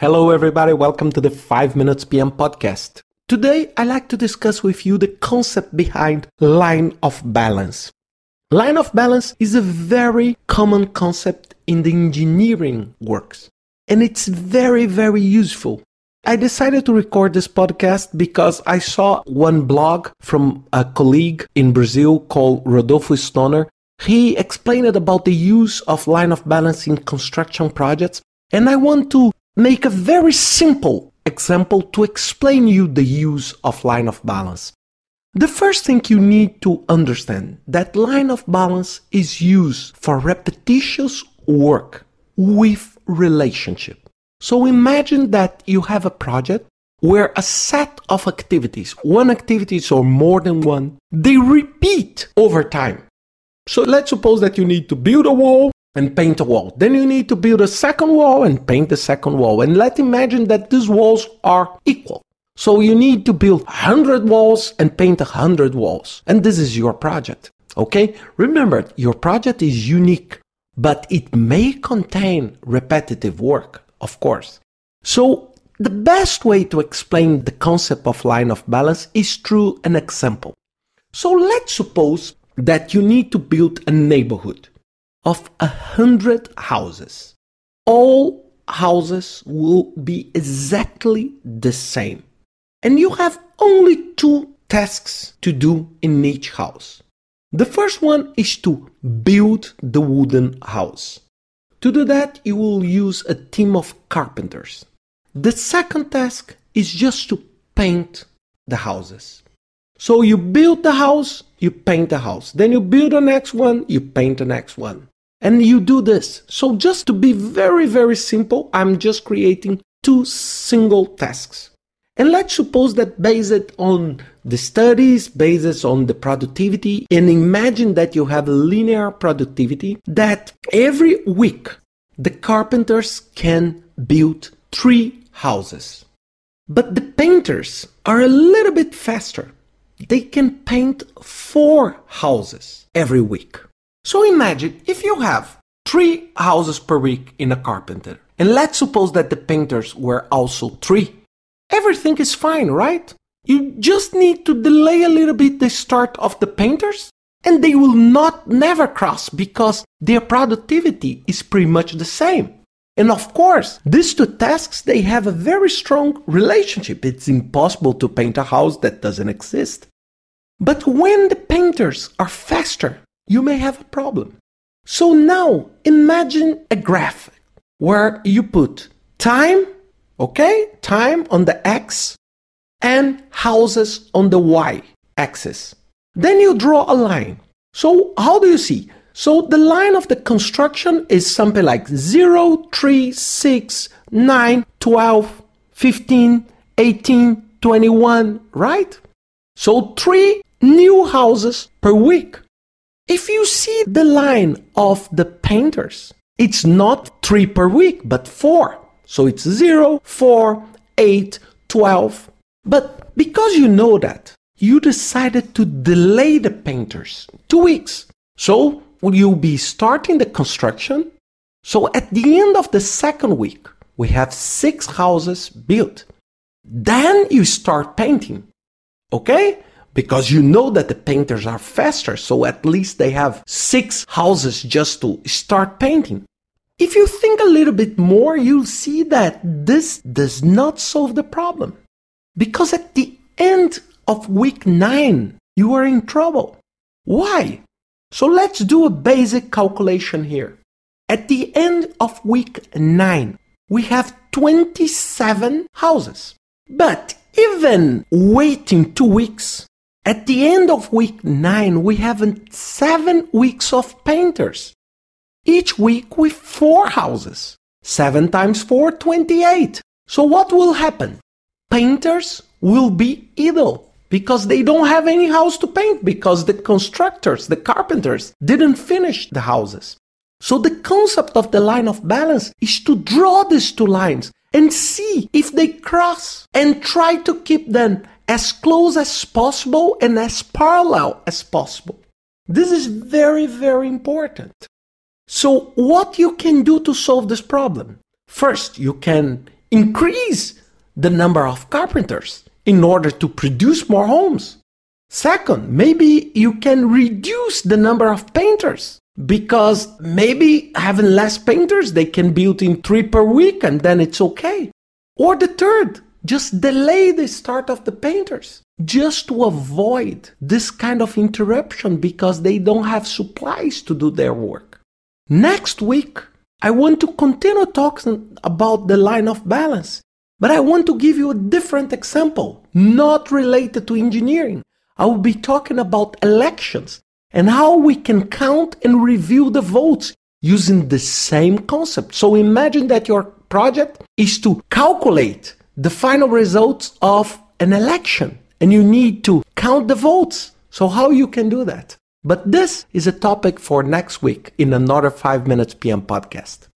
Hello, everybody. Welcome to the 5 Minutes PM podcast. Today, I like to discuss with you the concept behind line of balance. Line of balance is a very common concept in the engineering works, and it's very, very useful. I decided to record this podcast because I saw one blog from a colleague in Brazil called Rodolfo Stoner. He explained about the use of line of balance in construction projects, and I want to make a very simple example to explain you the use of line of balance. The first thing you need to understand that line of balance is used for repetitious work with relationship. So imagine that you have a project where a set of activities, one activities or more than one, they repeat over time. So let's suppose that you need to build a wall and paint a wall. Then you need to build a second wall and paint the second wall. And let's imagine that these walls are equal. So you need to build 100 walls and paint 100 walls. And this is your project. Okay? Remember, your project is unique, but it may contain repetitive work, of course. So the best way to explain the concept of line of balance is through an example. So let's suppose that you need to build a neighborhood of a hundred houses. All houses will be exactly the same. And you have only two tasks to do in each house. The first one is to build the wooden house. To do that, you will use a team of carpenters. The second task is just to paint the houses. So you build the house, you paint the house. Then you build the next one, you paint the next one and you do this. So just to be very, very simple, I'm just creating two single tasks. And let's suppose that based on the studies, based on the productivity, and imagine that you have linear productivity, that every week the carpenters can build three houses. But the painters are a little bit faster. They can paint four houses every week. So imagine if you have three houses per week in a carpenter, and let's suppose that the painters were also three. Everything is fine, right? You just need to delay a little bit the start of the painters, and they will not never cross because their productivity is pretty much the same. And of course, these two tasks they have a very strong relationship. It's impossible to paint a house that doesn't exist. But when the painters are faster, you may have a problem. So now imagine a graph where you put time, okay, time on the x and houses on the y axis. Then you draw a line. So how do you see? So the line of the construction is something like 0, 3, 6, 9, 12, 15, 18, 21, right? So three new houses per week. If you see the line of the painters, it's not three per week, but four. So it's zero, four, eight, twelve. But because you know that, you decided to delay the painters two weeks. So you'll be starting the construction. So at the end of the second week, we have six houses built. Then you start painting. Okay? Because you know that the painters are faster, so at least they have six houses just to start painting. If you think a little bit more, you'll see that this does not solve the problem. Because at the end of week 9, you are in trouble. Why? So let's do a basic calculation here. At the end of week 9, we have 27 houses. But even waiting two weeks, at the end of week 9, we have seven weeks of painters. Each week with four houses. 7 times 4, 28. So what will happen? Painters will be idle because they don't have any house to paint because the constructors, the carpenters, didn't finish the houses. So the concept of the line of balance is to draw these two lines and see if they cross and try to keep them as close as possible and as parallel as possible. This is very, very important. So, what you can do to solve this problem? First, you can increase the number of carpenters in order to produce more homes. Second, maybe you can reduce the number of painters because maybe having less painters, they can build in three per week and then it's okay. Or the third, just delay the start of the painters just to avoid this kind of interruption because they don't have supplies to do their work. Next week, I want to continue talking about the line of balance, but I want to give you a different example, not related to engineering. I will be talking about elections and how we can count and review the votes using the same concept. So imagine that your project is to calculate the final results of an election and you need to count the votes. So how you can do that? But this is a topic for next week in another 5 minutes PM podcast.